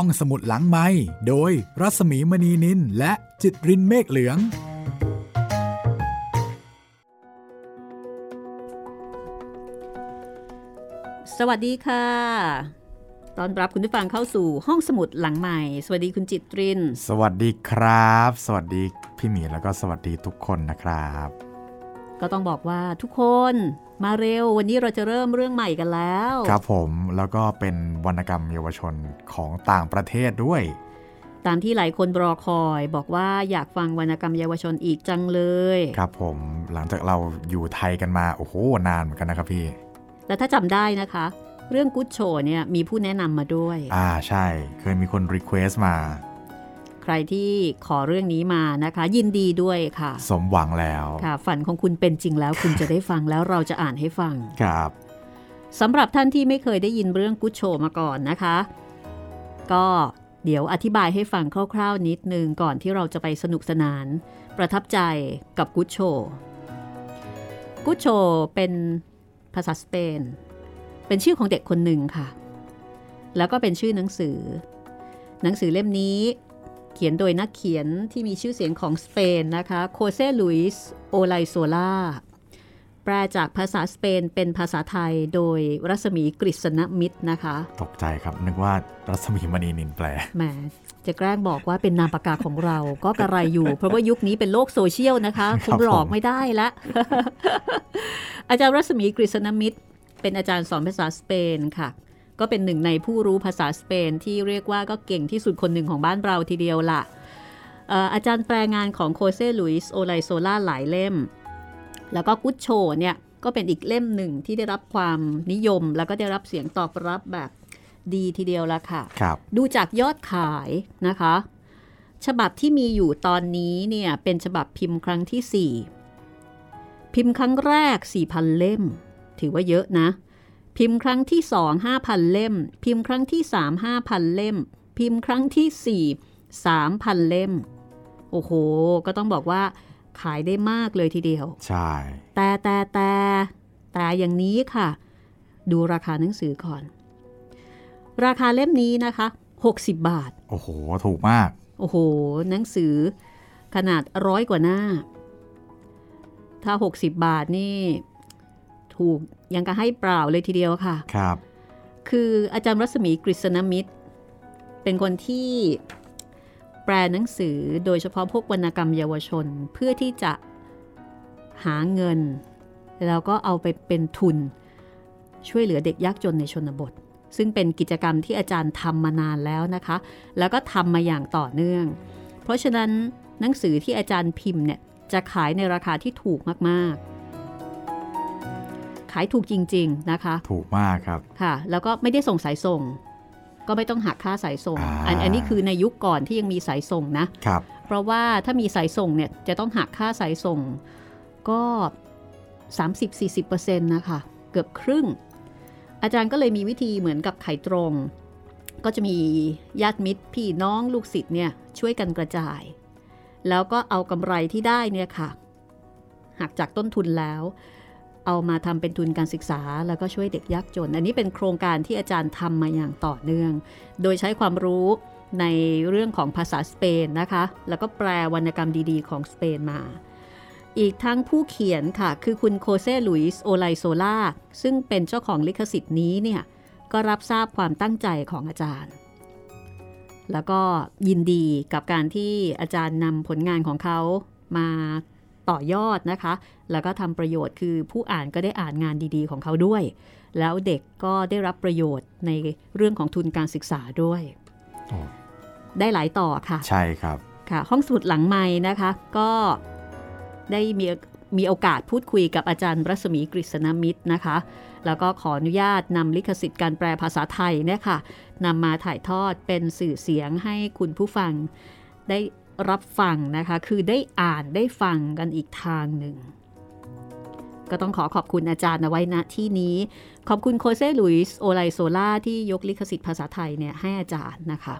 ห้องสมุดหลังไม้โดยรัสมีมณีนินและจิตรินเมฆเหลือง สวัสดีค่ะ ตอนรับคุณผู้ฟังเข้าสู่ห้องสมุดหลังใหม่ สวัสดีคุณจิตริน สวัสดีครับ สวัสดีพี่หมีแล้วก็สวัสดีทุกคนนะครับ ก็ต้องบอกว่าทุกคนมาเร็ววันนี้เราจะเริ่มเรื่องใหม่กันแล้ว ครับผมแล้วก็เป็นวรรณกรรมเยาวชนของต่างประเทศด้วย ตามที่หลายคนรอคอยบอกว่าอยากฟังวรรณกรรมเยาวชนอีกจังเลย ครับผมหลังจากเราอยู่ไทยกันมาโอ้โหนานเหมือนกันนะครับพี่ และถ้าจำได้นะคะ เรื่องกุ๊ดโชเนี่ยมีผู้แนะนำมาด้วย อ่าใช่ เคยมีคนรีเควสมา ใครที่ขอเรื่องนี้มานะคะ ยินดีด้วยค่ะ สมหวังแล้วค่ะ ฝันของคุณเป็นจริงแล้ว คุณจะได้ฟังแล้วเราจะอ่านให้ฟังครับสำหรับท่านที่ไม่เคยได้ยินเรื่องกุ๊ดโชมาก่อนนะคะ ก็เดี๋ยวอธิบายให้ฟังคร่าวๆนิดนึงก่อนที่เราจะไปสนุกสนาน ประทับใจกับกุ๊ดโช กุ๊ดโชเป็นภาษาสเปน เป็นชื่อของเด็กคนหนึ่งค่ะ แล้วก็เป็นชื่อหนังสือ หนังสือเล่มนี้ เขียนโดยนักเขียนที่มีชื่อเสียงของสเปนนะคะโคเซลุยส์โอไลโซลาแปลจากภาษาสเปนเป็นภาษาไทยโดยรัศมีกฤษณมิตรนะคะ ตกใจครับ นึกว่ารัศมีมณีนินแปลแหมจะแกล้งบอกว่าเป็นนามปากกาของเรา ก็กระไรอยู่ เพราะว่ายุคนี้เป็นโลกโซเชียลนะคะคุณหลอกไม่ได้ละ อาจารย์รัศมีกฤษณมิตร เป็นอาจารย์สอนภาษาสเปนค่ะ ก็เป็นหนึ่งในผู้รู้ภาษาสเปนที่เรียกว่าก็เก่งที่สุดคนหนึ่งของบ้านเราทีเดียวล่ะเอ่ออาจารย์แปลงานของโคเซลุยส์โอไลโซล่าหลายเล่ม แล้วก็กุชโชเนี่ยก็เป็นอีกเล่มหนึ่งที่ได้รับความนิยม แล้วก็ได้รับเสียงตอบรับแบบดีทีเดียวละค่ะครับดูจากยอดขายนะคะ ฉบับที่มีอยู่ตอนนี้เนี่ยเป็นฉบับพิมพ์ครั้งที่ 4 พิมพ์ครั้งแรก 4,000 เล่ม ถือว่าเยอะนะ พิมพ์ครั้งที่2 5,000เล่ม พิมพ์ครั้งที่3 5,000เล่ม พิมพ์ครั้งที่4 3,000เล่ม โอ้โห ก็ต้องบอกว่าขายได้มากเลยทีเดียว ใช่ แต่แต่แต่แต่อย่างนี้ค่ะ ดูราคาหนังสือก่อน ราคาเล่มนี้นะคะ 60 บาท โอ้โห ถูกมาก โอ้โห หนังสือขนาดร้อยกว่าหน้า ถ้า 60 บาทนี่ ถูกยังก็ให้เปล่าเลยทีเดียวค่ะ ครับ คืออาจารย์รัศมีกฤษณมิตร เป็นคนที่แปลหนังสือโดยเฉพาะพวกวรรณกรรมเยาวชนเพื่อที่จะหาเงิน แล้วก็เอาไปเป็นทุน ช่วยเหลือเด็กยากจนในชนบท ซึ่งเป็นกิจกรรมที่อาจารย์ทำมานานแล้วนะคะ แล้วก็ทำมาอย่างต่อเนื่อง เพราะฉะนั้นหนังสือที่อาจารย์พิมพ์เนี่ยจะขายในราคาที่ถูกมากๆ ขายถูกจริง ๆนะคะ ถูกมากครับค่ะ แล้วก็ไม่ได้ส่งสายส่ง ก็ไม่ต้องหักค่าสายส่งอ่าอันอันนี้คือในยุคก่อนที่ยังมีสายส่งนะครับ เพราะว่าถ้ามีสายส่งเนี่ยจะต้องหักค่าสายส่ง ก็ 30-40%นะคะเกือบครึ่ง อาจารย์ก็เลยมีวิธีเหมือนกับไข่ตรง ก็จะมีญาติมิตรพี่น้องลูกศิษย์เนี่ยช่วยกันกระจาย แล้วก็เอากำไรที่ได้เนี่ยค่ะหักจากต้นทุนแล้ว เอามาทำเป็นทุนการศึกษา แล้วก็ช่วยเด็กยากจน อันนี้เป็นโครงการที่อาจารย์ทำมาอย่างต่อเนื่อง โดยใช้ความรู้ในเรื่องของภาษาสเปนนะคะ แล้วก็แปลวรรณกรรมดีๆ ของสเปนมา อีกทั้งผู้เขียนค่ะ คือคุณโคเซลุยส์โอไลโซล่า ซึ่งเป็นเจ้าของลิขสิทธิ์นี้เนี่ย ก็รับทราบความตั้งใจของอาจารย์ แล้วก็ยินดีกับการที่อาจารย์นำผลงานของเขามา ต่อยอดนะคะ แล้วก็ทำประโยชน์คือผู้อ่านก็ได้อ่านงานดีๆ ของเขาด้วย แล้วเด็กก็ได้รับประโยชน์ในเรื่องของทุนการศึกษาด้วยโอ้ได้หลายต่อค่ะ ใช่ครับค่ะ ห้องสมุดหลังไม้นะคะ ก็ได้มีมีโอกาสพูดคุยกับอาจารย์รัศมีกฤษณมิตรนะคะ แล้วก็ขออนุญาตนำลิขสิทธิ์การแปลภาษาไทยเนี่ยค่ะนำมาถ่ายทอดเป็นสื่อเสียงให้คุณผู้ฟังได้ รับฟังนะคะ คือได้อ่านได้ฟังกันอีกทางหนึ่ง ก็ต้องขอขอบคุณอาจารย์เอาไว้ณที่นี้ ขอบคุณโคเซลุยส์โอไลโซล่าที่ยกลิขสิทธิ์ภาษาไทยเนี่ยให้อาจารย์นะคะ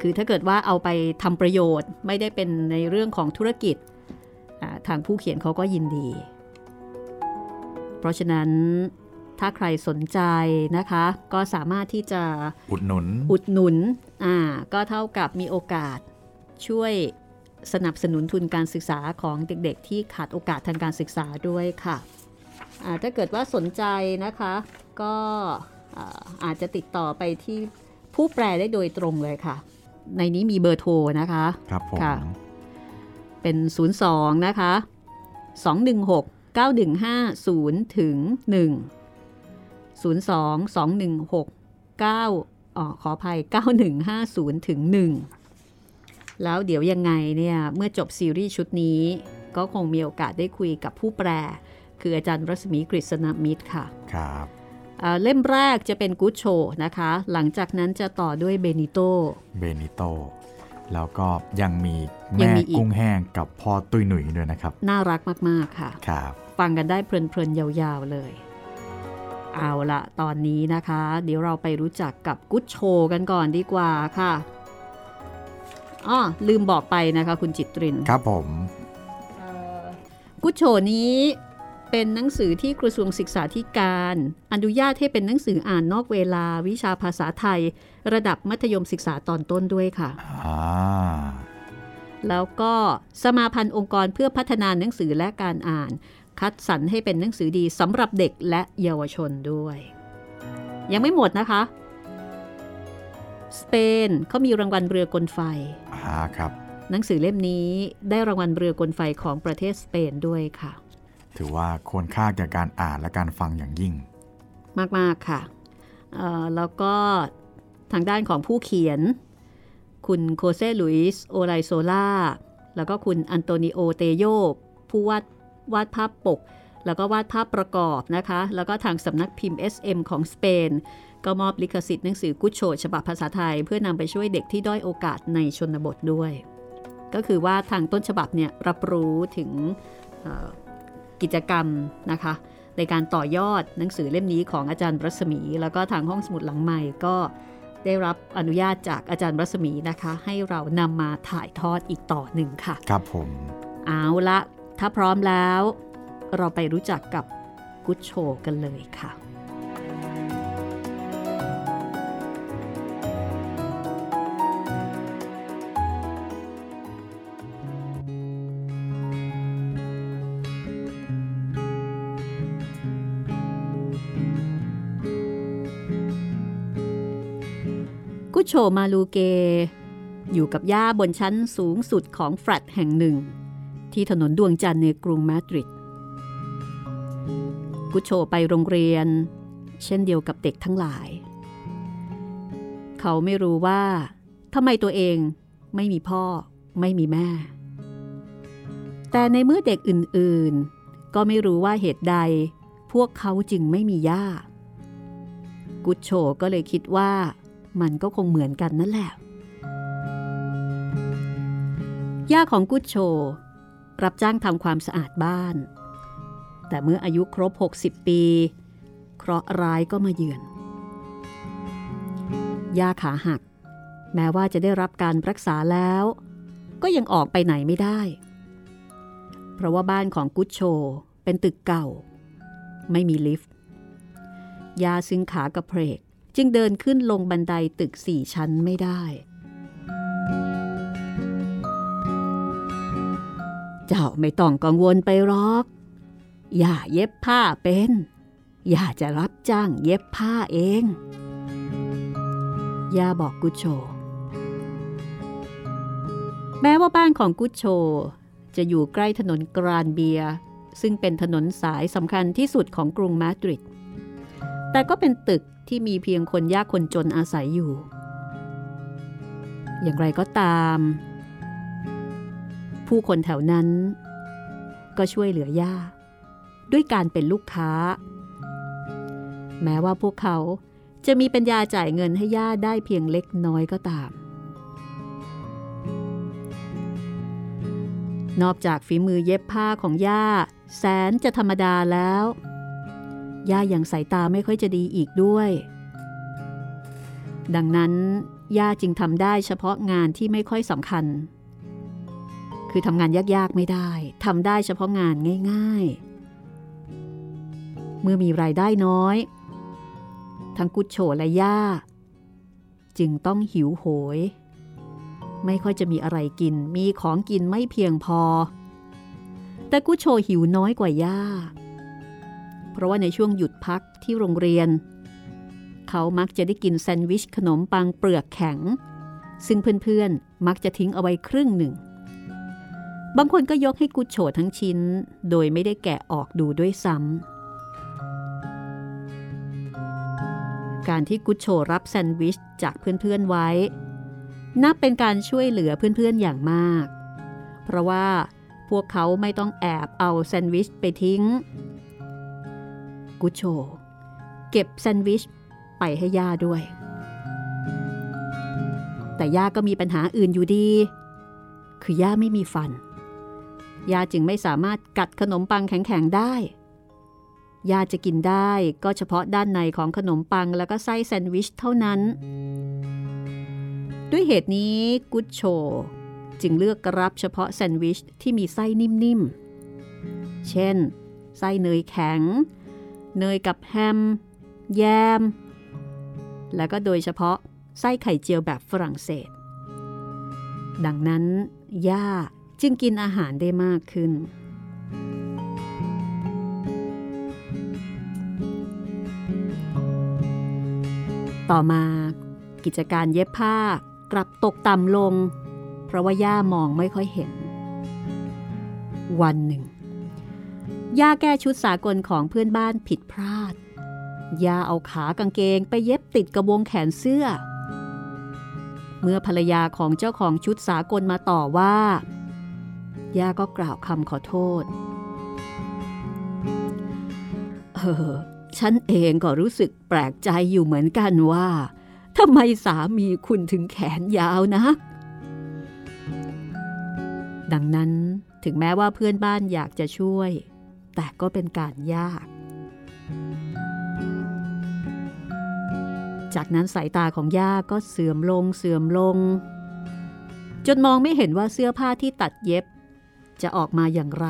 คือถ้าเกิดว่าเอาไปทำประโยชน์ไม่ได้เป็นในเรื่องของธุรกิจ ทางผู้เขียนเขาก็ยินดี เพราะฉะนั้น ถ้าใครสนใจนะคะ ก็สามารถที่จะอุดหนุนอุดหนุนอ่าก็เท่ากับมีโอกาสช่วยสนับสนุนทุนการศึกษาของเด็กๆ ที่ขาดโอกาสทางการศึกษาด้วยค่ะอ่าถ้าเกิดว่าสนใจนะคะ ก็อ่าอาจจะติดต่อไปที่ผู้แปลได้โดยตรงเลยค่ะ ในนี้มีเบอร์โทรนะคะ ครับผมค่ะเป็น 02 นะคะ 216 9150ถึง1 02 216 9อ๋อขออภัย 9150ถึง1แล้วเดี๋ยวยังไงเนี่ย เมื่อจบซีรีส์ชุดนี้ ก็คงมีโอกาสได้คุยกับผู้แปล คืออาจารย์รัศมีกฤษณมิตรค่ะ ครับอ่าเล่มแรกจะเป็นกู๊ดโชนะคะ หลังจากนั้นจะต่อด้วยเบนิโตเบนิโตแล้วก็ยังมียัแม่งมีอีกกุ้งแห้งกับพ่อตุ้ยหนุ่ยด้วยนะครับ น่ารักมาก ๆ ค่ะ ครับ ฟังกันได้เพลิน ๆ ยาว ๆ เลย เอาละตอนนี้นะคะ เดี๋ยวเราไปรู้จักกับกุ๊ดโชกันก่อนดีกว่าค่ะอ้อลืมบอกไปนะคะคุณจิตริน ครับผมกุ๊ดโชนี้เป็นหนังสือที่กระทรวงศึกษาธิการ อนุญาตให้เป็นหนังสืออ่านนอกเวลาวิชาภาษาไทย ระดับมัธยมศึกษาตอนต้นด้วยค่ะอ่าแล้วก็สมาพันธ์องค์กรเพื่อพัฒนาหนังสือและการอ่าน คัดสรรให้เป็นหนังสือดีสำหรับเด็กและเยาวชนด้วย ยังไม่หมดนะคะ สเปนเขามีรางวัลเรือกลไฟอ่าครับหนังสือเล่มนี้ได้รางวัลเรือกลไฟของประเทศสเปนด้วยค่ะ ถือว่าควรค่าแก่การอ่านและการฟังอย่างยิ่ง มาก ๆ ค่ะเอ่อแล้วก็ทางด้านของผู้เขียน คุณโคเซลุยส์โอไลโซล่า แล้วก็คุณอันโตนิโอเตโยผู้วาด วาดภาพปก แล้วก็วาดภาพประกอบนะคะ แล้วก็ทางสำนักพิมพ์ SM ของสเปน ก็มอบลิขสิทธิ์หนังสือกุชโชฉบับภาษาไทย เพื่อนำไปช่วยเด็กที่ด้อยโอกาสในชนบทด้วย ก็คือว่าทางต้นฉบับเนี่ยรับรู้ถึงเอ่อกิจกรรมนะคะในการต่อยอดหนังสือเล่มนี้ของอาจารย์รัศมี แล้วก็ทางห้องสมุดหลังใหม่ก็ได้รับอนุญาตจากอาจารย์รัศมีนะคะ ให้เรานำมาถ่ายทอดอีกต่อหนึ่งค่ะ ครับผม เอาละ ถ้าพร้อมแล้ว เราไปรู้จักกับกุชโชกันเลยค่ะกุชโชมาลูเก อยู่กับย่าบนชั้นสูงสุดของแฟลตแห่งหนึ่ง ที่ถนนดวงจันทร์ในกรุงมาดริด กุชโชไปโรงเรียน เช่นเดียวกับเด็กทั้งหลาย เขาไม่รู้ว่าทำไมตัวเองไม่มีพ่อไม่มีแม่ แต่ในเมื่อเด็กอื่นๆ ก็ไม่รู้ว่าเหตุใดพวกเขาจึงไม่มีย่า กุชโชก็เลยคิดว่ามันก็คงเหมือนกันนั่นแหละย่าของกุชโช รับจ้างทำความสะอาดบ้าน แต่เมื่ออายุครบ 60 ปี เคราะห์ร้ายก็มาเยือน ย่าขาหัก แม้ว่าจะได้รับการรักษาแล้ว ก็ยังออกไปไหนไม่ได้ เพราะว่าบ้านของกุชโชเป็นตึกเก่า ไม่มีลิฟต์ยาซึ่งขากระเพกจึงเดินขึ้นลงบันไดตึกสี่ชั้นไม่ได้ เจ้าไม่ต้องกังวลไปหรอกอย่าเย็บผ้าเป็นอย่าจะรับจ้างเย็บผ้าเอง ย่าบอกกุชโช แม้ว่าบ้านของกุชโช จะอยู่ใกล้ถนนกรานเบีย ซึ่งเป็นถนนสายสำคัญที่สุดของกรุงมาดริด แต่ก็เป็นตึกที่มีเพียงคนยากคนจนอาศัยอยู่ อย่างไรก็ตาม ผู้คนแถวนั้น ก็ช่วยเหลือย่า ด้วยการเป็นลูกค้า แม้ว่าพวกเขาจะมีปัญญาจ่ายเงินให้ย่าได้เพียงเล็กน้อยก็ตาม นอกจากฝีมือเย็บผ้าของย่าแสนจะธรรมดาแล้ว ย่ายังสายตาไม่ค่อยจะดีอีกด้วย ดังนั้นย่าจึงทำได้เฉพาะงานที่ไม่ค่อยสำคัญ คือทำงานยากๆไม่ได้ ทำได้เฉพาะงานง่าย ๆ เมื่อมีรายได้น้อย ทั้งกุชโชและย่า จึงต้องหิวโหย ไม่ค่อยจะมีอะไรกิน มีของกินไม่เพียงพอ แต่กุชโชหิวน้อยกว่าย่า เพราะว่าในช่วงหยุดพักที่โรงเรียน เขามักจะได้กินแซนด์วิชขนมปังเปลือกแข็ง ซึ่งเพื่อนๆ มักจะทิ้งเอาไว้ครึ่งหนึ่ง บางคนก็ยกให้กุชโชทั้งชิ้น โดยไม่ได้แกะออกดูด้วยซ้ำ การที่กุชโชรับแซนด์วิชจากเพื่อนๆไว้ นับเป็นการช่วยเหลือเพื่อนๆอย่างมาก เพราะว่าพวกเขาไม่ต้องแอบเอาแซนด์วิชไปทิ้ง กุชโชเก็บแซนด์วิชไปให้ย่าด้วย แต่ย่าก็มีปัญหาอื่นอยู่ดี คือย่าไม่มีฟัน ยาจึงไม่สามารถกัดขนมปังแข็งๆได้ ยาจะกินได้ก็เฉพาะด้านในของขนมปังแล้วก็ไส้แซนด์วิชเท่านั้น ด้วยเหตุนี้กุชโช จึงเลือกรับเฉพาะแซนด์วิชที่มีไส้นิ่มๆ เช่น ไส้เนยแข็ง เนยกับแฮม แยม แล้วก็โดยเฉพาะไส้ไข่เจียวแบบฝรั่งเศส ดังนั้นย่า จึงกินอาหารได้มากขึ้น ต่อมากิจการเย็บผ้ากลับตกต่ำลง เพราะว่าย่ามองไม่ค่อยเห็น วันหนึ่ง ย่าแก้ชุดสากลของเพื่อนบ้านผิดพลาด ย่าเอาขากางเกงไปเย็บติดกระวงแขนเสื้อ เมื่อภรรยาของเจ้าของชุดสากลมาต่อว่า ย่าก็กล่าวคำขอโทษ เออ ฉันเองก็รู้สึกแปลกใจอยู่เหมือนกันว่าทำไมสามีคุณถึงแขนยาวนะ ดังนั้นถึงแม้ว่าเพื่อนบ้านอยากจะช่วย แต่ก็เป็นการยาก จากนั้นสายตาของย่าก็เสื่อมลงเสื่อมลง จนมองไม่เห็นว่าเสื้อผ้าที่ตัดเย็บ จะออกมาอย่างไร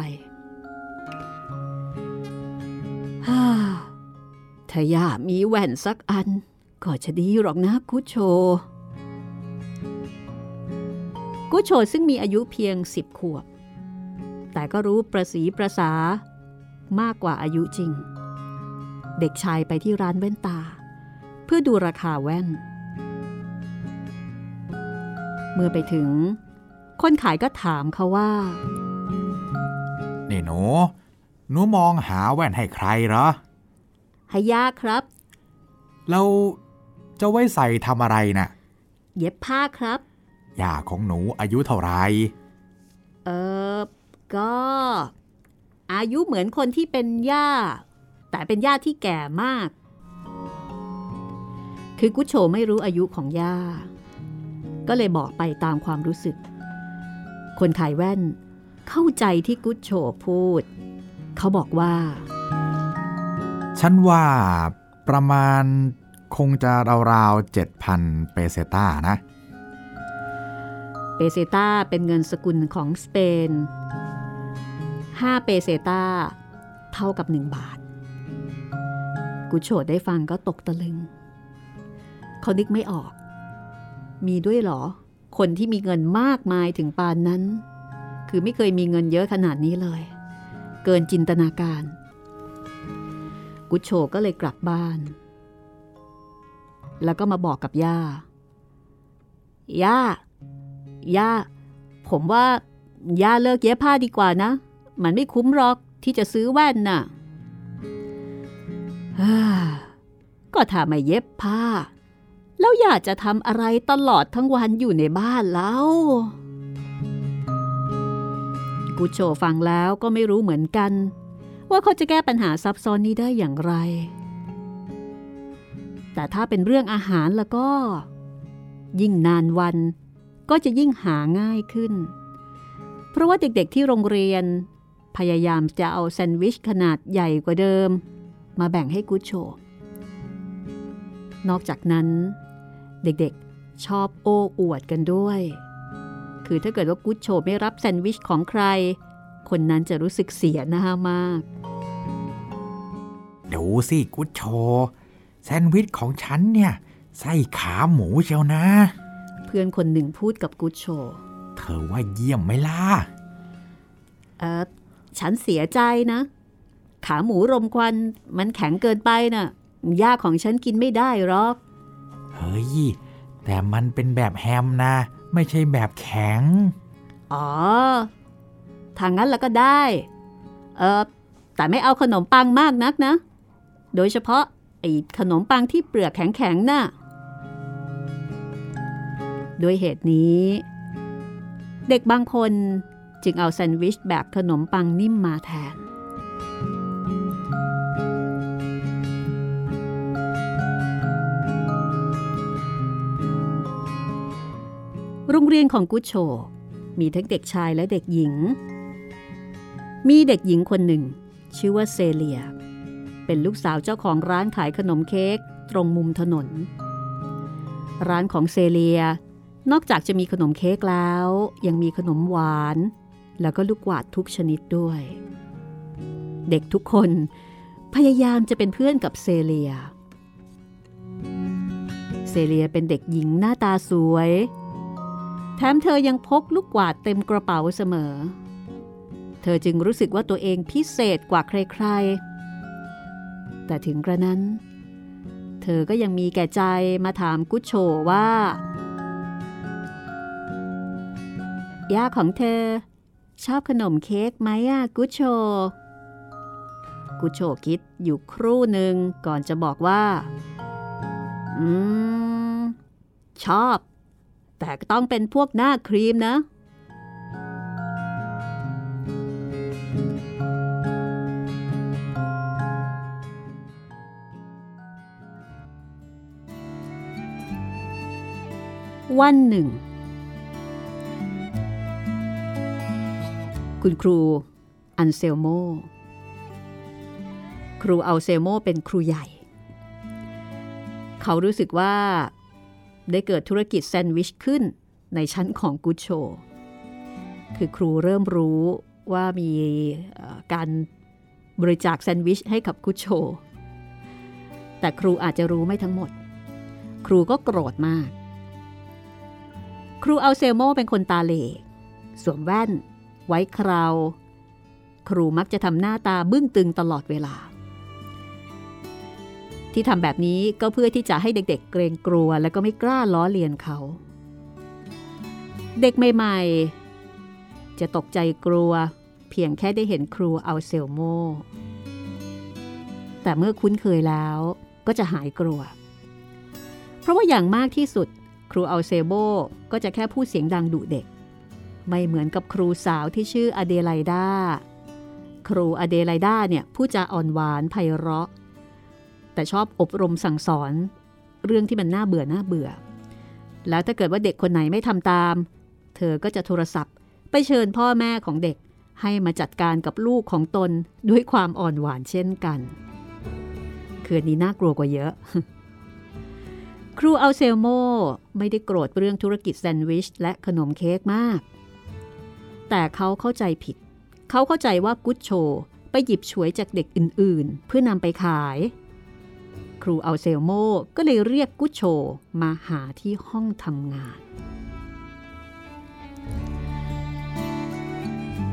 ฮ่าถ้าย่ามีแว่นสักอัน ก็จะดีหรอกนะกุโช กุโชซึ่งมีอายุเพียงสิบขวบ แต่ก็รู้ประสีประสามากกว่าอายุจริง เด็กชายไปที่ร้านแว่นตา เพื่อดูราคาแว่น เมื่อไปถึง คนขายก็ถามเขาว่า นี่หนู หนูมองหาแว่นให้ใครเหรอ ให้ยาครับแล้วจะไว้ใส่ทำอะไรนะ่ะ เย็บผ้าครับ ย่าของหนูอายุเท่าไหร่ เออ ก็ อายุเหมือนคนที่เป็นย่า แต่เป็นย่าที่แก่มาก คือกุชโชไม่รู้อายุของย่า ก็เลยบอกไปตามความรู้สึก คนขายแว่น เข้าใจที่กุชโชพูด เขาบอกว่า ฉันว่าประมาณคงจะราวๆเจ็ดพันเปเซต้านะ เปเซตาเป็นเงินสกุลของสเปน 5 เปเซตาเท่ากับ 1 บาท กุโชดได้ฟังก็ตกตะลึง เขานึกไม่ออก มีด้วยเหรอ คนที่มีเงินมากมายถึงปานนั้น คือไม่เคยมีเงินเยอะขนาดนี้เลย เกินจินตนาการ กุชโชก็เลยกลับบ้าน แล้วก็มาบอกกับย่า ย่า ย่า ผมว่า ย่าเลิกเย็บผ้าดีกว่านะ มันไม่คุ้มหรอกที่จะซื้อแว่นน่ะฮ่าก็ถ้าไม่เย็บผ้า แล้วอย่าจะทำอะไรตลอดทั้งวันอยู่ในบ้านแล้ว กุโชฟังแล้วก็ไม่รู้เหมือนกัน ว่าเขาจะแก้ปัญหาซับซ้อนนี้ได้อย่างไร แต่ถ้าเป็นเรื่องอาหารแล้วก็ ยิ่งนานวันก็จะยิ่งหาง่ายขึ้น เพราะว่าเด็กๆที่โรงเรียน พยายามจะเอาแซนด์วิชขนาดใหญ่กว่าเดิม มาแบ่งให้กุชโช นอกจากนั้น เด็กๆชอบโอ้อวดกันด้วย คือถ้าเกิดว่ากุชโชไม่รับแซนด์วิชของใคร คนนั้นจะรู้สึกเสียหน้ามาก ดูสิกุชโชแซนด์วิชของฉันเนี่ยไส้ขาหมูเชียวนะ เพื่อนคนหนึ่งพูดกับกุชโช เธอว่าเยี่ยมไหมล่ะเออฉันเสียใจนะ ขาหมูรมควันมันแข็งเกินไปน่ะย่าของฉันกินไม่ได้หรอก เฮ้ย แต่มันเป็นแบบแฮมนะ ไม่ใช่แบบแข็ง อ๋อ ทางนั้นแล้วก็ได้ เออแต่ไม่เอาขนมปังมากนักนะ โดยเฉพาะไอ้ขนมปังที่เปลือกแข็งๆน่ะด้วยเหตุนี้ เด็กบางคนจึงเอาแซนด์วิชแบบขนมปังนิ่มมาแทน โรงเรียนของกุชโช มีทั้งเด็กชายและเด็กหญิง มีเด็กหญิงคนหนึ่ง ชื่อว่าเซเลีย เป็นลูกสาวเจ้าของร้านขายขนมเค้กตรงมุมถนน ร้านของเซเลีย นอกจากจะมีขนมเค้กแล้ว ยังมีขนมหวาน แล้วก็ลูกหวาดทุกชนิดด้วย เด็กทุกคนพยายามจะเป็นเพื่อนกับเซเลีย เซเลียเป็นเด็กหญิงหน้าตาสวย แถมเธอยังพกลูกกวาดเต็มกระเป๋าเสมอ เธอจึงรู้สึกว่าตัวเองพิเศษกว่าใครๆ แต่ถึงกระนั้น เธอก็ยังมีแก่ใจมาถามกุชโชว่า ย่าของเธอ ชอบขนมเค้กไหมอะกุชโช กุชโชคิดอยู่ครู่หนึ่งก่อนจะบอกว่า อืม ชอบ แต่ต้องเป็นพวกหน้าครีมนะวันหนึ่ง คุณครูอันเซลโม ครูอันเซลโมเป็นครูใหญ่ เขารู้สึกว่า ได้เกิดธุรกิจแซนด์วิชขึ้นในชั้นของกูโช คือครูเริ่มรู้ว่ามีการบริจาคแซนด์วิชให้กับกูโช แต่ครูอาจจะรู้ไม่ทั้งหมด ครูก็โกรธมาก ครูอันเซลโมเป็นคนตาเหล่สวมแว่น ไว้คราว ครูมักจะทำหน้าตาบึ้งตึงตลอดเวลา ที่ทำแบบนี้ก็เพื่อที่จะให้เด็กๆ เกรงกลัว และก็ไม่กล้าล้อเลียนเขา เด็กใหม่ๆ จะตกใจกลัว เพียงแค่ได้เห็นครูอัลเซลโม แต่เมื่อคุ้นเคยแล้วก็จะหายกลัว เพราะว่าอย่างมากที่สุด ครูอัลเซโบก็จะแค่พูดเสียงดังดุเด็ก ไม่เหมือนกับครูสาวที่ชื่ออเดไลดาครูอเดไลดาเนี่ยพูดจาอ่อนหวานไพเราะ แต่ชอบอบรมสั่งสอน เรื่องที่มันน่าเบื่อน่าเบื่อ แล้วถ้าเกิดว่าเด็กคนไหนไม่ทำตาม เธอก็จะโทรศัพท์ ไปเชิญพ่อแม่ของเด็กให้มาจัดการกับลูกของตนด้วยความอ่อนหวานเช่นกันคืนนี้น่ากลัวกว่าเยอะ ครูอัลเซลโมไม่ได้โกรธเรื่องธุรกิจแซนด์วิชและขนมเค้กมาก แต่เขาเข้าใจผิด เขาเข้าใจว่ากุชโช ไปหยิบฉวยจากเด็กอื่นๆ เพื่อนำไปขาย ครูอัลเซลโมก็เลยเรียกกุชโชมาหาที่ห้องทำงาน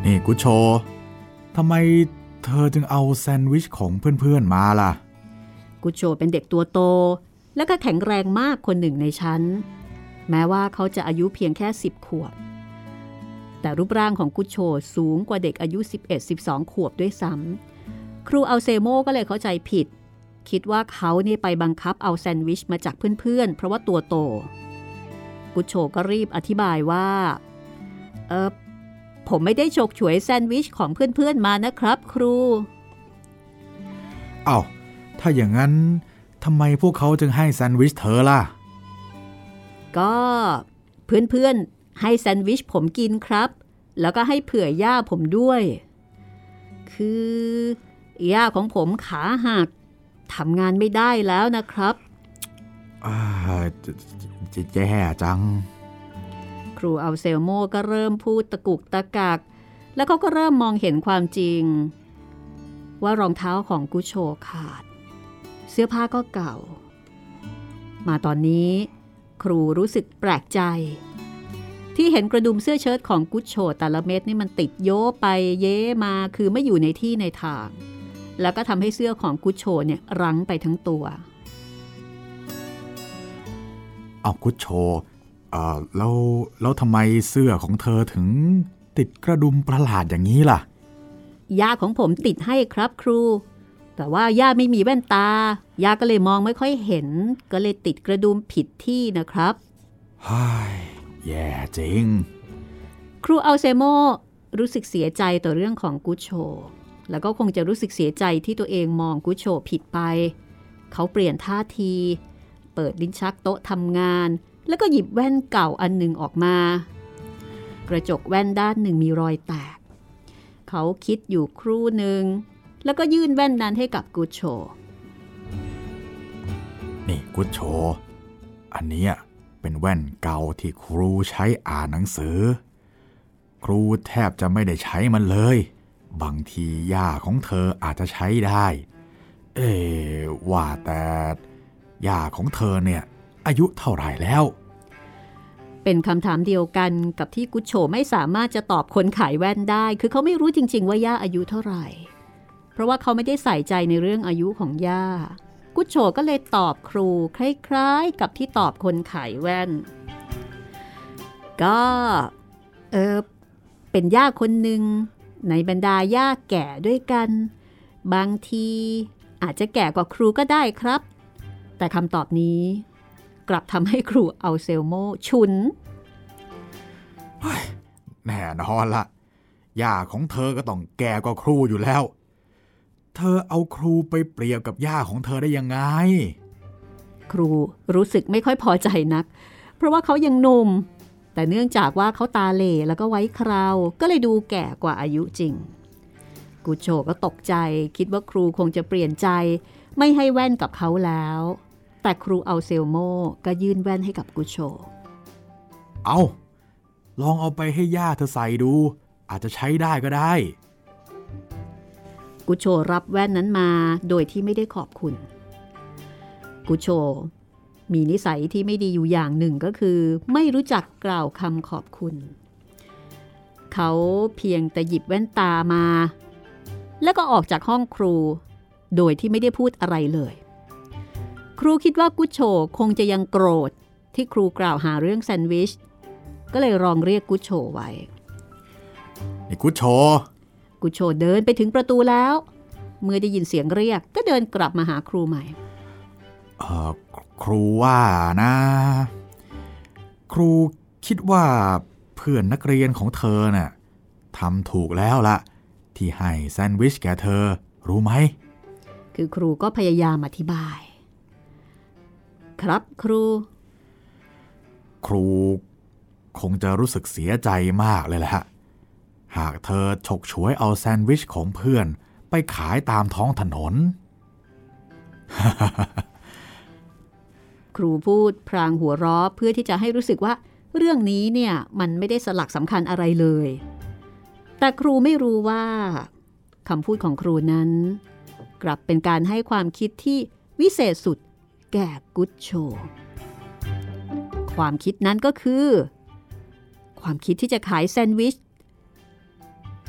นี่กุชโชทำไมเธอจึงเอาแซนด์วิชของเพื่อนๆมาล่ะ กุชโชเป็นเด็กตัวโต และก็แข็งแรงมากคนหนึ่งในชั้น แม้ว่าเขาจะอายุเพียงแค่ 10 ขวบ แต่รูปร่างของกุชโชสูงกว่าเด็กอายุ 11-12 ขวบด้วยซ้ำครูอัลเซโมก็เลยเข้าใจผิด คิดว่าเขาเนี่ยไปบังคับเอาแซนด์วิชมาจากเพื่อนๆ เพราะว่าตัวโต กุชโชก็รีบอธิบายว่า เออผมไม่ได้ฉกฉวยแซนด์วิชของเพื่อนๆมานะครับครู เอ้า ถ้าอย่างนั้นทำไมพวกเขาจึงให้แซนด์วิชเธอล่ะ ก็เพื่อนๆ ให้แซนด์วิชผมกินครับ แล้วก็ให้เผื่อย่าผมด้วย คือย่าของผมขาหัก ทำงานไม่ได้แล้วนะครับอ่าจะจะแย่จัง ครูอัลเซลโมก็เริ่มพูดตะกุกตะกัก แล้วเขาก็เริ่มมองเห็นความจริง ว่ารองเท้าของกุชโชขาด เสื้อผ้าก็เก่า มาตอนนี้ ครูรู้สึกแปลกใจ ที่เห็นกระดุมเสื้อเชิ้ตของกุชโชแต่ละเม็ดนี่มันติดโยไปเย้มาคือไม่อยู่ในที่ในทาง แล้วก็ทำให้เสื้อของกุชโชเนี่ยรั้งไปทั้งตัว เอากุชโชเอ่อแล้วแล้วทำไมเสื้อของเธอถึงติดกระดุมประหลาดอย่างนี้ล่ะ ย่าของผมติดให้ครับครู แต่ว่าย่าไม่มีแว่นตา ย่าก็เลยมองไม่ค่อยเห็น ก็เลยติดกระดุมผิดที่นะครับฮ่ายแย่จริง ครูอัลเซโมรู้สึกเสียใจต่อเรื่องของกุชโช แล้วก็คงจะรู้สึกเสียใจที่ตัวเองมองกุชโชผิดไป เขาเปลี่ยนท่าที เปิดลิ้นชักโต๊ะทำงาน แล้วก็หยิบแว่นเก่าอันหนึ่งออกมา กระจกแว่นด้านหนึ่งมีรอยแตก เขาคิดอยู่ครู่หนึ่ง แล้วก็ยื่นแว่นนั้นให้กับกุชโช นี่กุชโช อันนี้เป็นแว่นเก่าที่ครูใช้อ่านหนังสือ ครูแทบจะไม่ได้ใช้มันเลย บางทีย่าของเธออาจจะใช้ได้ เอ๊ว่าแต่ย่าของเธอเนี่ย อายุเท่าไหร่แล้ว เป็นคำถามเดียวกันกับที่กุชโชไม่สามารถจะตอบคนขายแว่นได้ คือเขาไม่รู้จริง ๆ ว่าย่าอายุเท่าไหร่ เพราะว่าเขาไม่ได้ใส่ใจในเรื่องอายุของย่า กุชโชก็เลยตอบครูคล้ายๆ กับที่ตอบคนขายแว่น ก็ เออเป็นย่าคนหนึ่ง ในบรรดาย่าแก่ด้วยกัน บางทีอาจจะแก่กว่าครูก็ได้ครับ แต่คำตอบนี้ กลับทำให้ครูเอาเซลโมฉุนแน่นอนละย่าของเธอก็ต้องแก่กว่าครูอยู่แล้ว เธอเอาครูไปเปรียบกับย่าของเธอได้ยังไง ครูรู้สึกไม่ค่อยพอใจนัก เพราะว่าเขายังหนุ่ม แต่เนื่องจากว่าเขาตาเหล่แล้วก็ไว้คราว ก็เลยดูแก่กว่าอายุจริง กูโชก็ตกใจคิดว่าครูคงจะเปลี่ยนใจ ไม่ให้แว่นกับเขาแล้ว แต่ครูเอาเซลโมก็ยื่นแว่นให้กับกูโช เอาลองเอาไปให้ย่าเธอใส่ดู อาจจะใช้ได้ก็ได้กุโชรับแว่นนั้นมาโดยที่ไม่ได้ขอบคุณกุโช มีนิสัยที่ไม่ดีอยู่อย่างหนึ่งก็คือ ไม่รู้จักกล่าวคำขอบคุณ เขาเพียงแต่หยิบแว่นตามา แล้วก็ออกจากห้องครู โดยที่ไม่ได้พูดอะไรเลย ครูคิดว่ากุโชคงจะยังโกรธที่ครูกล่าวหาเรื่องแซนด์วิช ก็เลยลองเรียกกุโชไว้นี่กุชโช กุโชเดินไปถึงประตูแล้ว เมื่อได้ยินเสียงเรียกก็เดินกลับมาหาครูใหม่เอ่อ ครูว่านะ ครูคิดว่าเพื่อนนักเรียนของเธอน่ะทำถูกแล้วละที่ให้แซนด์วิชแก่เธอ รู้ไหม คือครูก็พยายามอธิบาย ครับครู ครูคงจะรู้สึกเสียใจมากเลยแหละหากเธอฉกฉวยเอาแซนด์วิชของเพื่อนไปขายตามท้องถนน ครูพูดพรางหัวเราะเพื่อที่จะให้รู้สึกว่า เรื่องนี้เนี่ยมันไม่ได้สลักสำคัญอะไรเลย แต่ครูไม่รู้ว่าคำพูดของครูนั้น กลับเป็นการให้ความคิดที่วิเศษสุดแก่กุชโช ความคิดนั้นก็คือ ความคิดที่จะขายแซนด์วิช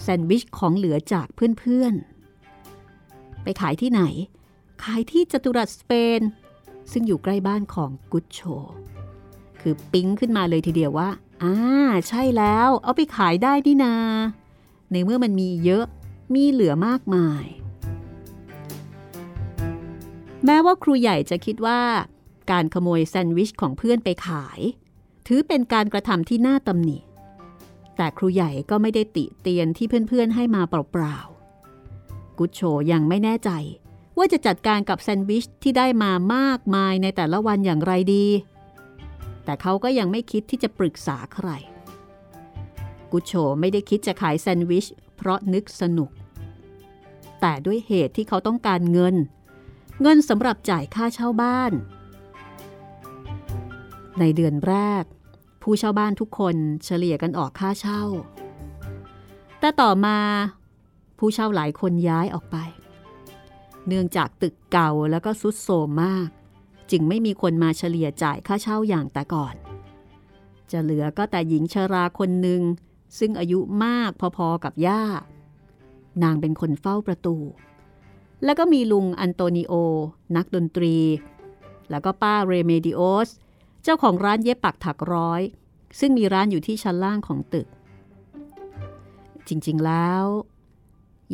แซนด์วิชของเหลือจากเพื่อนๆ ไปขายที่ไหน ขายที่จัตุรัสสเปน ซึ่งอยู่ใกล้บ้านของกุชโช คือปิ๊งขึ้นมาเลยทีเดียวว่าอ่าใช่แล้วเอาไปขายได้นี่นา ในเมื่อมันมีเยอะมีเหลือมากมาย แม้ว่าครูใหญ่จะคิดว่าการขโมยแซนด์วิชของเพื่อนไปขาย ถือเป็นการกระทำที่น่าตำหนิ แต่ครูใหญ่ก็ไม่ได้ติเตียนที่เพื่อนๆให้มาเปล่าๆ กุชโชยังไม่แน่ใจ ว่าจะจัดการกับแซนด์วิชที่ได้มามากมายในแต่ละวันอย่างไรดี แต่เขาก็ยังไม่คิดที่จะปรึกษาใคร กุโชไม่ได้คิดจะขายแซนด์วิชเพราะนึกสนุก แต่ด้วยเหตุที่เขาต้องการเงิน เงินสำหรับจ่ายค่าเช่าบ้าน ในเดือนแรก ผู้เช่าบ้านทุกคนเฉลี่ยกันออกค่าเช่า แต่ต่อมาผู้เช่าหลายคนย้ายออกไป เนื่องจากตึกเก่าแล้วก็สุดโทรมมาก จึงไม่มีคนมาเฉลี่ยจ่ายค่าเช่าอย่างแต่ก่อน จะเหลือก็แต่หญิงชราคนหนึ่ง ซึ่งอายุมากพอๆกับย่า นางเป็นคนเฝ้าประตู แล้วก็มีลุงอันโตนิโอ นักดนตรี แล้วก็ป้าเรเมดิโอส เจ้าของร้านเย็บปักถักร้อย ซึ่งมีร้านอยู่ที่ชั้นล่างของตึก จริงๆแล้ว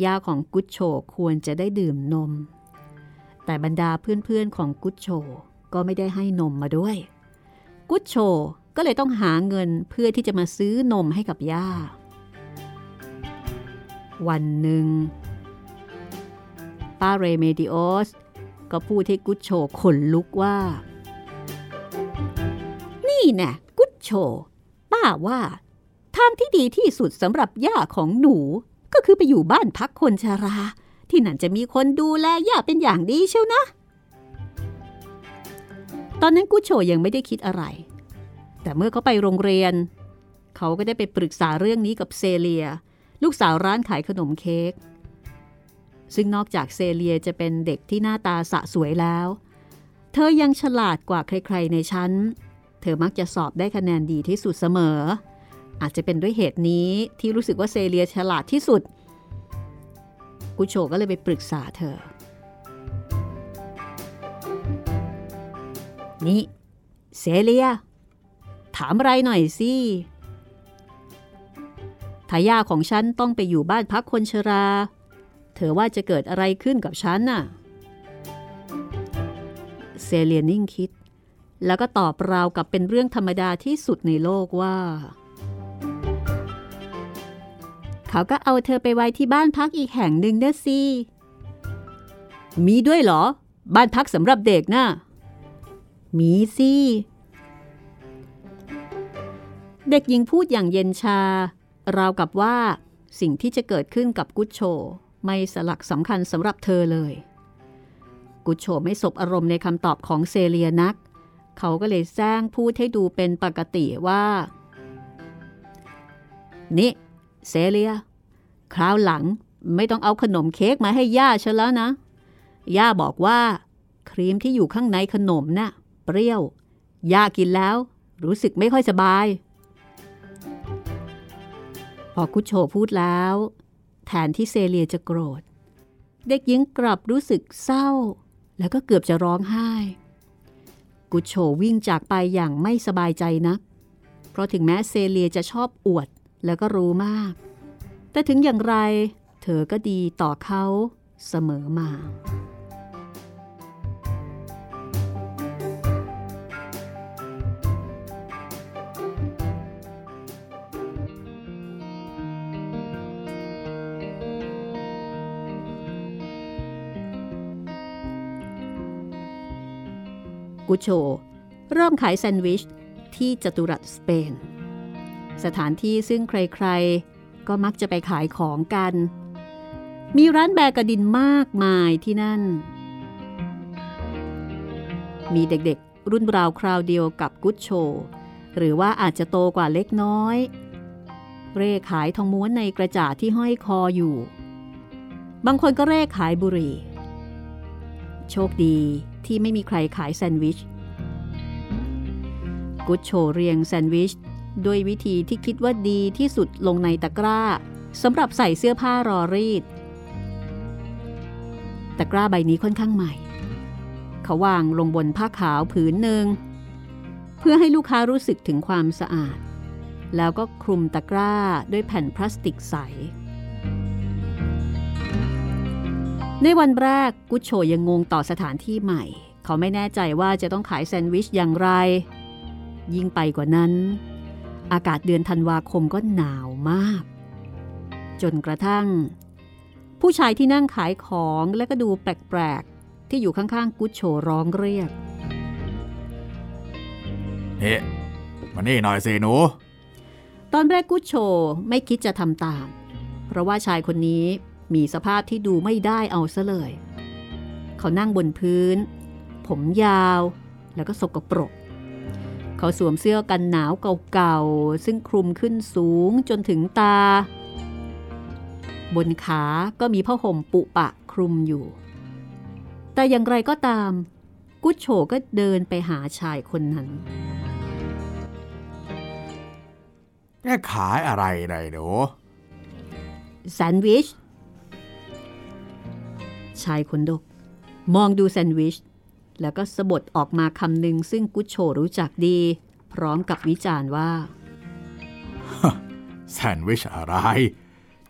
ย่าของกุชโชควรจะได้ดื่มนม แต่บรรดาเพื่อนๆของกุชโชก็ไม่ได้ให้นมมาด้วย กุชโชก็เลยต้องหาเงินเพื่อที่จะมาซื้อนมให้กับย่า วันหนึ่งป้าเรเมดิโอสก็พูดให้กุชโชขนลุกว่า นี่แน่ะกุชโชป้าว่าทางที่ดีที่สุดสำหรับย่าของหนู ก็คือไปอยู่บ้านพักคนชรา ที่นั่นจะมีคนดูแลย่าเป็นอย่างดีเชียวนะ ตอนนั้นกุโชยังไม่ได้คิดอะไร แต่เมื่อเขาไปโรงเรียน เขาก็ได้ไปปรึกษาเรื่องนี้กับเซเลีย ลูกสาวร้านขายขนมเค้กซึ่งนอกจากเซเลียจะเป็นเด็กที่หน้าตาสะสวยแล้ว เธอยังฉลาดกว่าใครๆในชั้น เธอมักจะสอบได้คะแนนดีที่สุดเสมอ อาจจะเป็นด้วยเหตุนี้ที่รู้สึกว่าเซเลียฉลาดที่สุด กุโชก็เลยไปปรึกษาเธอ นี่ เซเลีย ถามอะไรหน่อยสิทายาของฉันต้องไปอยู่บ้านพักคนชรา เธอว่าจะเกิดอะไรขึ้นกับฉันน่ะ เซเลียนิ่งคิด แล้วก็ตอบราวกับเป็นเรื่องธรรมดาที่สุดในโลกว่า เขาก็เอาเธอไปไว้ที่บ้านพักอีกแห่งหนึ่งนะสิ มีด้วยเหรอ บ้านพักสำหรับเด็กน่ะ มีสิ เด็กหญิงพูดอย่างเย็นชา ราวกับว่า สิ่งที่จะเกิดขึ้นกับกุชโช ไม่สลักสำคัญสำหรับเธอเลย กุชโชไม่สบอารมณ์ในคำตอบของเซเลียนัก เขาก็เลยแซงพูดให้ดูเป็นปกติว่า นี่ เซเลีย คราวหลังไม่ต้องเอาขนมเค้กมาให้ย่าฉันแล้วนะ ย่าบอกว่า ครีมที่อยู่ข้างในขนมน่ะเปรี้ยว ย่ากินแล้ว รู้สึกไม่ค่อยสบาย พอกุชโชพูดแล้ว แทนที่เซเลียจะโกรธ เด็กหญิงกลับรู้สึกเศร้า แล้วก็เกือบจะร้องไห้ กุชโชวิ่งจากไปอย่างไม่สบายใจนัก เพราะถึงแม้เซเลียจะชอบอวด แล้วก็รู้มาก แต่ถึงอย่างไร เธอก็ดีต่อเขาเสมอมา กุโช เริ่มขายแซนด์วิชที่จตุรัสสเปน สถานที่ซึ่งใครๆ ก็มักจะไปขายของกัน มีร้านแบกระดินมากมายที่นั่น มีเด็กๆ รุ่นราวคราวเดียวกับกุชโช หรือว่าอาจจะโตกว่าเล็กน้อย เร่ขายทองม้วนในกระจาดที่ห้อยคออยู่ บางคนก็เร่ขายบุหรี่ โชคดีที่ไม่มีใครขายแซนด์วิช กุชโชเรียงแซนด์วิช ด้วยวิธีที่คิดว่าดีที่สุดลงในตะกร้าสำหรับใส่เสื้อผ้ารอรีด ตะกร้าใบนี้ค่อนข้างใหม่ เขาวางลงบนผ้าขาวผืนหนึ่ง เพื่อให้ลูกค้ารู้สึกถึงความสะอาด แล้วก็คลุมตะกร้าด้วยแผ่นพลาสติกใส ในวันแรกกุชโชยังงงต่อสถานที่ใหม่ เขาไม่แน่ใจว่าจะต้องขายแซนด์วิชอย่างไร ยิ่งไปกว่านั้น อากาศเดือนธันวาคมก็หนาวมาก จนกระทั่ง ผู้ชายที่นั่งขายของและก็ดูแปลกๆ ที่อยู่ข้างๆ กุชโชร้องเรียกเฮ้มานี่หน่อยสิหนู ตอนแรกกุชโชไม่คิดจะทำตาม เพราะว่าชายคนนี้มีสภาพที่ดูไม่ได้เอาซะเลย เขานั่งบนพื้น ผมยาวแล้วก็สกปรก เขาสวมเสื้อกันหนาวเก่าๆ ซึ่งคลุมขึ้นสูงจนถึงตา บนขาก็มีผ้าห่มปุปะคลุมอยู่ แต่อย่างไรก็ตาม กุชโชก็เดินไปหาชายคนนั้นแกขายอะไรไดหนูแซนด์วิช ชายคนดก มองดูแซนด์วิช แล้วก็สะบดออกมาคำหนึ่งซึ่งกุชโชรู้จักดี พร้อมกับวิจารณ์ว่าแซนด์วิชอะไร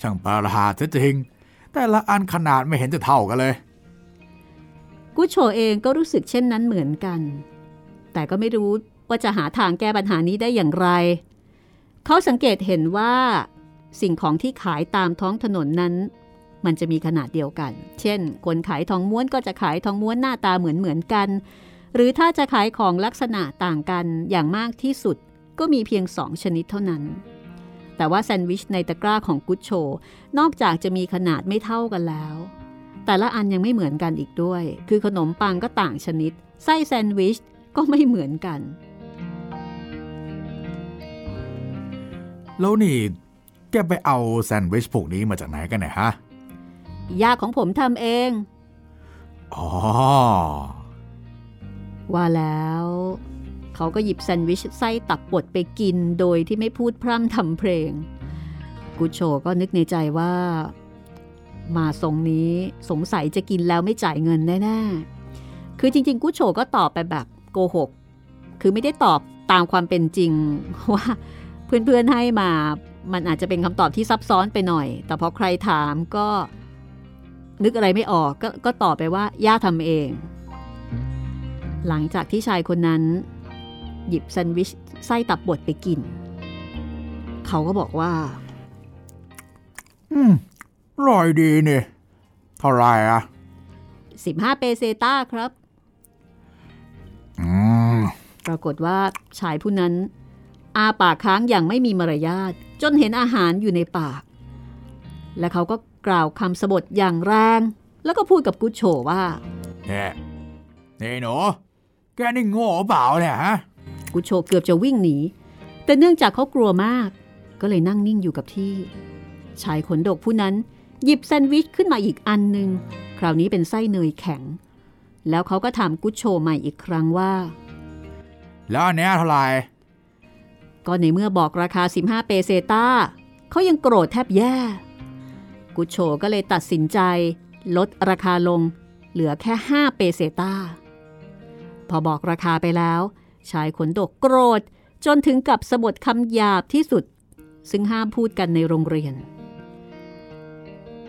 ช่างประหลาดซะจริง แต่ละอันขนาดไม่เห็นจะเท่ากันเลย กุชโชเองก็รู้สึกเช่นนั้นเหมือนกัน แต่ก็ไม่รู้ว่าจะหาทางแก้ปัญหานี้ได้อย่างไร เขาสังเกตเห็นว่า สิ่งของที่ขายตามท้องถนนนั้น มันจะมีขนาดเดียวกัน เช่น คนขายทองม้วนก็จะขายทองม้วนหน้าตาเหมือนเหมือนกัน หรือถ้าจะขายของลักษณะต่างกันอย่างมากที่สุดก็มีเพียงสองชนิดเท่านั้น แต่ว่าแซนด์วิชในตะกร้าของกุชโช นอกจากจะมีขนาดไม่เท่ากันแล้ว แต่ละอันยังไม่เหมือนกันอีกด้วย คือขนมปังก็ต่างชนิด ไส้แซนด์วิชก็ไม่เหมือนกัน แล้วนี่แกไปเอาแซนด์วิชพวกนี้มาจากไหนกันเนี่ยฮะ ยาของผมทำเอง อ๋อ ว่าแล้ว เขาก็หยิบแซนด์วิชไส้ตับบดไปกินโดยที่ไม่พูดพร่ำทำเพลงกุชโชก็นึกในใจว่า มาทรงนี้สงสัยจะกินแล้วไม่จ่ายเงินแน่ๆ คือจริง ๆกุชโชก็ตอบไปแบบโกหก คือไม่ได้ตอบตามความเป็นจริงว่าเพื่อนๆให้มา มันอาจจะเป็นคำตอบที่ซับซ้อนไปหน่อย แต่พอใครถามก็ นึกอะไรไม่ออกก็ก็ตอบไปว่าย่าทำเอง หลังจากที่ชายคนนั้น หยิบแซนด์วิชไส้ตับบดไปกิน เขาก็บอกว่า อืมอร่อยดีนี่เท่าไหรอะ15เปเซต้าครับอืมปรากฏว่าชายผู้นั้น อาปากค้างอย่างไม่มีมารยาทจนเห็นอาหารอยู่ในปาก และเขาก็ กล่าวคำสบทอย่างแรง แล้วก็พูดกับกุชโชว่าเนี่ยนี่หนูแกนี่โง่เปล่าเนี่ยฮะ กุชโชเกือบจะวิ่งหนี แต่เนื่องจากเขากลัวมาก ก็เลยนั่งนิ่งอยู่กับที่ ชายขนดกผู้นั้น หยิบแซนด์วิชขึ้นมาอีกอันหนึ่งคราวนี้เป็นไส้เนยแข็ง แล้วเขาก็ถามกุชโชใหม่อีกครั้งว่า แล้วอันเนี้ยเท่าไหร่ก็ในเมื่อบอกราคา 15 เปเซต้าเขายังโกรธแทบแย่ กุโชก็เลยตัดสินใจ ลดราคาลง เหลือแค่ 5 เปเซต้าพอบอกราคาไปแล้ว ชายขนดกโกรธ จนถึงกับสะบดคำหยาบที่สุด ซึ่งห้ามพูดกันในโรงเรียน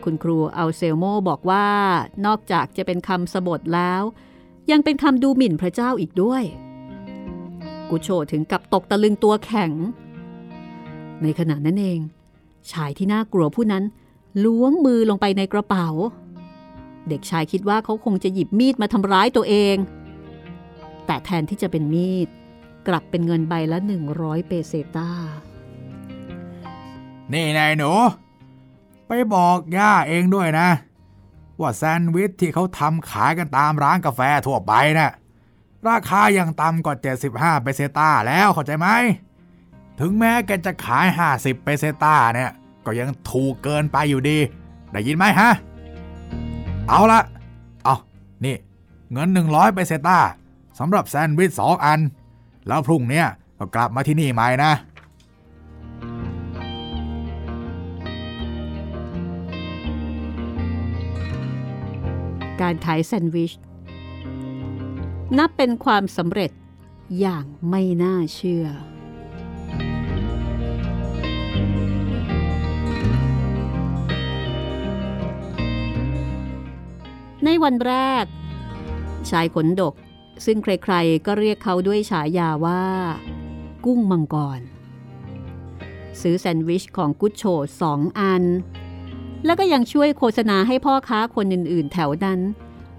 คุณครูเอัลเซลโมบอกว่านอกจากจะเป็นคำสะบดแล้ว ยังเป็นคำดูหมิ่นพระเจ้าอีกด้วย กุโชถึงกับตกตะลึงตัวแข็ง ในขณะนั้นเอง ชายที่น่ากลัวผู้นั้น ล้วงมือลงไปในกระเป๋า เด็กชายคิดว่าเขาคงจะหยิบมีดมาทำร้ายตัวเอง แต่แทนที่จะเป็นมีด กลับเป็นเงินใบละ 100 เปเซต้านี่นายหนู ไปบอกย่าเองด้วยนะ ว่าแซนด์วิชที่เขาทำขายกันตามร้านกาแฟทั่วไปนะ่ะราคายังต่ำกว่า 75 เปเซต้าแล้วเข้าใจไหม ถึงแม้แกจะขาย 50 เปเซต้าเนี่ย ก็ยังถูกเกินไปอยู่ดี ได้ยินไหมฮะ เอาละเอานี่ เงิน 100เปเซต้าสำหรับแซนด์วิชสองอัน แล้วพรุ่งเนี้ยก็กลับมาที่นี่ใหม่นะการขายแซนด์วิช นับเป็นความสำเร็จอย่างไม่น่าเชื่อ ในวันแรก ชายขนดก ซึ่งใครๆก็เรียกเขาด้วยฉายาว่า กุ้งมังกร ซื้อแซนด์วิชของกุชโชสองอัน แล้วก็ยังช่วยโฆษณาให้พ่อค้าคนอื่นๆ แถวนั้น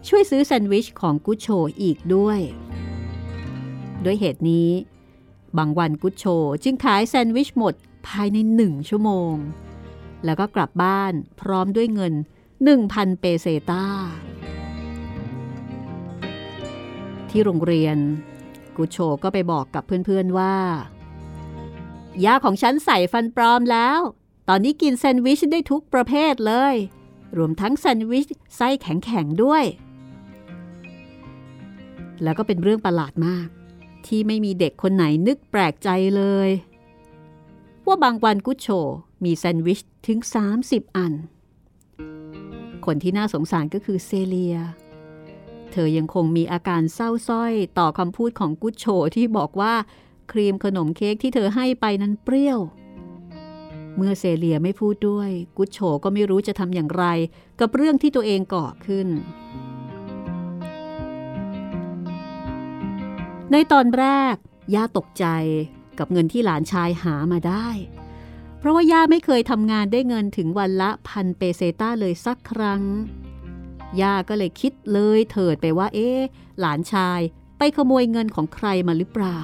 ช่วยซื้อแซนด์วิชของกุชโชอีกด้วย ด้วยเหตุนี้ บางวันกุชโชจึงขายแซนด์วิชหมดภายในหนึ่งชั่วโมง แล้วก็กลับบ้านพร้อมด้วยเงิน 1,000 เปเซตาที่โรงเรียน กุโชก็ไปบอกกับเพื่อนๆว่า ยาของฉันใส่ฟันปลอมแล้ว ตอนนี้กินแซนด์วิชได้ทุกประเภทเลย รวมทั้งแซนด์วิชไส้แข็งๆด้วย แล้วก็เป็นเรื่องประหลาดมาก ที่ไม่มีเด็กคนไหนนึกแปลกใจเลย ว่าบางวันกุชโชมีแซนด์วิชถึง 30 อัน คนที่น่าสงสารก็คือเซเลีย เธอยังคงมีอาการเศร้าส้อยต่อคำพูดของกุชโชที่บอกว่าครีมขนมเค้กที่เธอให้ไปนั้นเปรี้ยว เมื่อเซเลียไม่พูดด้วย กุชโชก็ไม่รู้จะทำอย่างไร กับเรื่องที่ตัวเองก่อขึ้น ในตอนแรกย่าตกใจกับเงินที่หลานชายหามาได้ เพราะว่าย่าไม่เคยทำงานได้เงินถึงวันละพันเปเซต้าเลยสักครั้ง ย่าก็เลยคิดเลยเถิดไปว่า เอ๊หลานชายไปขโมยเงินของใครมาหรือเปล่า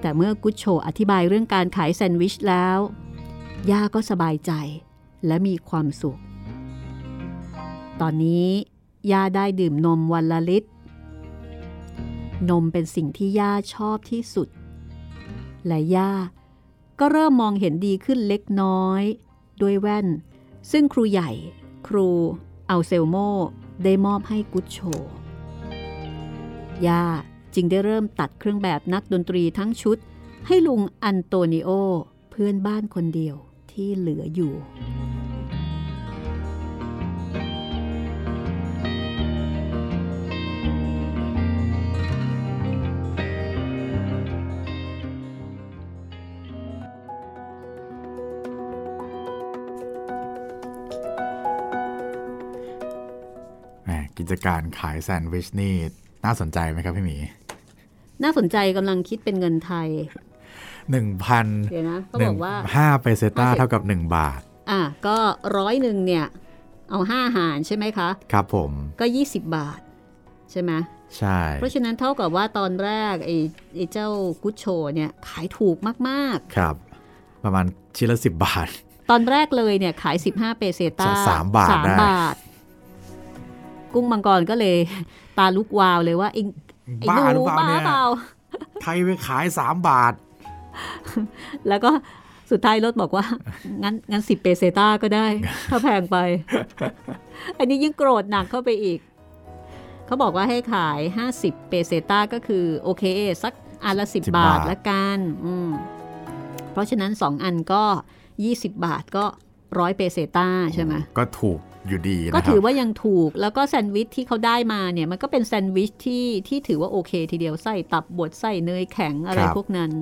แต่เมื่อกุชโชอธิบายเรื่องการขายแซนด์วิชแล้ว ย่าก็สบายใจและมีความสุข ตอนนี้ ย่าได้ดื่มนมวันละลิตร นมเป็นสิ่งที่ย่าชอบที่สุด และย่า ก็เริ่มมองเห็นดีขึ้นเล็กน้อย ด้วยแว่น ซึ่งครูใหญ่ ครูอัลเซลโมได้มอบให้กุชโชย่าจึงได้เริ่มตัดเครื่องแบบนักดนตรีทั้งชุด ให้ลุงอันโตนิโอ เพื่อนบ้านคนเดียวที่เหลืออยู่ จการขายแซนด์วิชนี่น่าสนใจไหมครับพี่หมี น่าสนใจกำลังคิดเป็นเงินไทยหนึ่งพันเดี๋ยวนะเขาหบนึ่องกว่าห้าเปเซต้า50เท่ากับหนึ่งบาท อะก็ร้อยหนึ่งเนี่ย เอาห้าหารใช่ไหมคะ ครับผมก็20บาท ใช่ไหมใช่ เพราะฉะนั้นเท่ากับว่าตอนแรกไอ้ไอ้เจ้ากุชโชเนี่ยขายถูกมากครับ ประมาณชิ้นละสิบบาทๆตอนแรกเลยเนี่ยขาย 15 เปเซต้าสามบาทสามได้บาท กุ้งมังกรก็เลยตาลุกวาวเลยว่าไอ้ไอ้บ้าหหรืนูอเปล่าบ้าเนี่ยเปล่าใครไปขายสามบาท แล้วก็สุดท้ายรถบอกว่า งั้นงั้นสิเปเซต้าก็ได้ ถ้าแพงไป อันนี้ยิ่งโกรธหนักเข้าไปอีก เขาบอกว่าให้ขาย 50 เปเซต้าก็คือ โอเค สักอันละ 10 10บาทบาทละกันอืมเพราะฉะนั้น 2 อันก็ 20 บาทก็ร้อยเปเซต้าใช่ไหมก็ถูก อยู่ดีนะคก็รับถือว่ายังถูกแล้วก็แซนด์วิชที่เขาได้มาเนี่ยมันก็เป็นแซนด์วิชที่ที่ถือว่าโอเค ทีเดียวไส้ตับบดไส้เนยแข็งอะไรพวกนั้น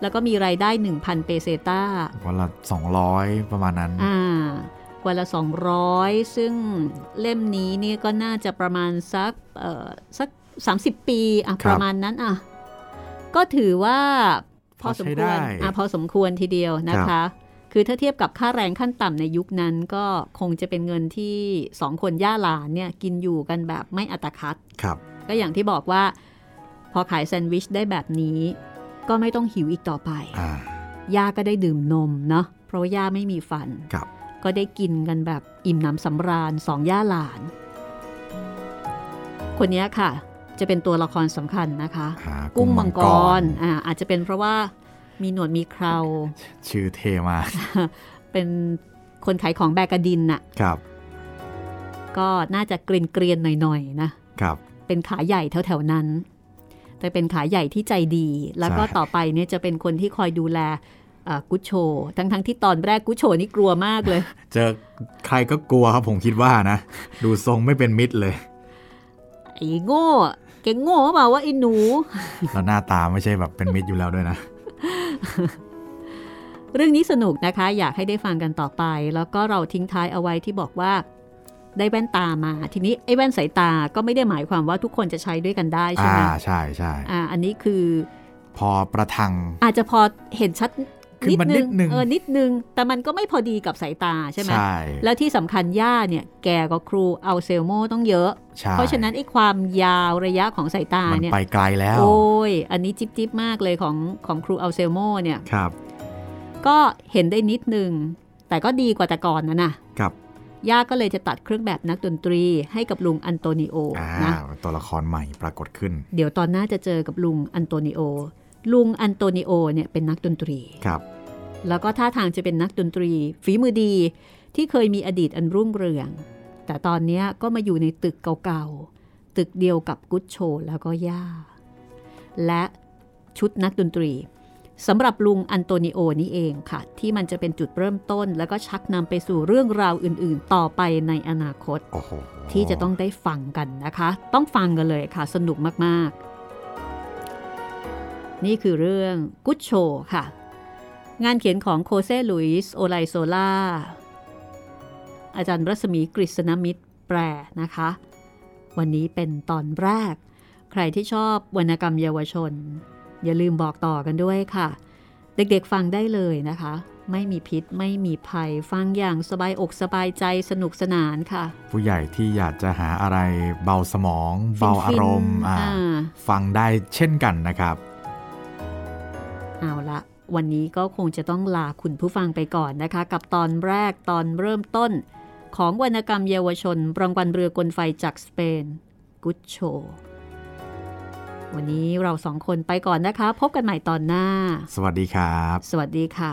แล้วก็มีรายได้ 1,000 เปเซต้าวันละสองร้อยประมาณนั้นอ่าวันละ 200 ซึ่งเล่มนี้เนี่ยก็น่าจะประมาณสักเอ่อสัก 30 ปีอะครับประมาณนั้นอะก็ถือว่าพพออสมใช้ควรได้อะพอสมควรทีเดียวนะครัคะบ คือถ้าเทียบกับค่าแรงขั้นต่ำในยุคนั้นก็คงจะเป็นเงินที่สองคนย่าหลานเนี่ยกินอยู่กันแบบไม่อัตคัดครับ ก็อย่างที่บอกว่า พอขายแซนด์วิชได้แบบนี้ ก็ไม่ต้องหิวอีกต่อไปอ่าย่าก็ได้ดื่มนมเนาะเพราะว่าย่าไม่มีฟันครับ ก็ได้กินกันแบบอิ่มหนำสำราญสองย่าหลาน คนนี้ค่ะ จะเป็นตัวละครสำคัญนะคะหากุ้งมังกรอ่าอาจจะเป็นเพราะว่า มีหนวดมีเครา ชื่อเทมาก เป็นคนขายของแบกกระดินน่ะ ครับ ก็น่าจะเกรียนเกรียนๆหน่อยๆนะ ครับ เป็นขาใหญ่แถวๆนั้น แต่เป็นขาใหญ่ที่ใจดี แล้วก็ใช่ต่อไปเนี่ยจะเป็นคนที่คอยดูแลเอ่อกุชโช ทั้งๆที่ตอนแรกกุชโชนี่กลัวมากเลย เจอใครก็กลัวครับผมคิดว่านะ ดูทรงไม่เป็นมิตรเลย ไอ้โง่แกโง่เปล่าว่าไอ้หนู แล้วหน้าตาไม่ใช่แบบเป็นมิตรอยู่แล้วด้วยนะ เรื่องนี้สนุกนะคะ อยากให้ได้ฟังกันต่อไป แล้วก็เราทิ้งท้ายเอาไว้ที่บอกว่าได้แว่นตามา ทีนี้ไอ้แว่นสายตาก็ไม่ได้หมายความว่าทุกคนจะใช้ด้วยกันได้ใช่อ่าไหมใช่ใช่อ่าอันนี้คือ พอประทัง อาจจะพอเห็นชัด ขึ้นมานิดนึงเออนิดนึง แต่มันก็ไม่พอดีกับสายตาใช่ไหมใช่แล้วที่สำคัญย่าเนี่ยแก่กว่าครูอันเซลโมตั้งเยอะใช่เพราะฉะนั้นไอ้ความยาวระยะของสายตามันเนี่ยไปไกลแล้ว โอ้ย อันนี้จิ๊บจิบมากเลยของของครูอันเซลโมเนี่ยครับ ก็เห็นได้นิดนึง แต่ก็ดีกว่าแต่ก่อนนะนะกับย่าก็เลยจะตัดเครื่องแบบนักดนตรีให้กับลุงอันโตนิโออ่านะตัวละครใหม่ปรากฏขึ้น เดี๋ยวตอนหน้าจะเจอกับลุงอันโตนิโอ ลุงอันโตนิโอเนี่ยเป็นนักดนตรีครับ แล้วก็ท่าทางจะเป็นนักดนตรี ฝีมือดีที่เคยมีอดีตอันรุ่งเรือง แต่ตอนเนี้ยก็มาอยู่ในตึกเก่าๆ ตึกเดียวกับกุชโชแล้วก็ย่า และชุดนักดนตรีสำหรับลุงอันโตนิโอนี่เองค่ะ ที่มันจะเป็นจุดเริ่มต้น แล้วก็ชักนำไปสู่เรื่องราวอื่นๆ ต่อไปในอนาคตโอ้โหที่จะต้องได้ฟังกันนะคะ ต้องฟังกันเลยค่ะ สนุกมากๆ นี่คือเรื่องกุชโชค่ะ งานเขียนของโคเซลุยส์โอไลโซล่า อาจารย์รัศมีกฤษณมิตรแปลนะคะ วันนี้เป็นตอนแรก ใครที่ชอบวรรณกรรมเยาวชน อย่าลืมบอกต่อกันด้วยค่ะ เด็กๆฟังได้เลยนะคะ ไม่มีพิษไม่มีภัยฟังอย่างสบายอกสบายใจสนุกสนานค่ะ ผู้ใหญ่ที่อยากจะหาอะไรเบาสมอง เบาอารมณ์ฟินๆอ่าอ่าฟังได้เช่นกันนะครับ เอาละวันนี้ก็คงจะต้องลาคุณผู้ฟังไปก่อนนะคะ กับตอนแรกตอนเริ่มต้น ของวรรณกรรมเยาวชนรางวัลเรือกลไฟจากสเปนกุชโชวันนี้เราสองคนไปก่อนนะคะ พบกันใหม่ตอนหน้า สวัสดีครับ สวัสดีค่ะ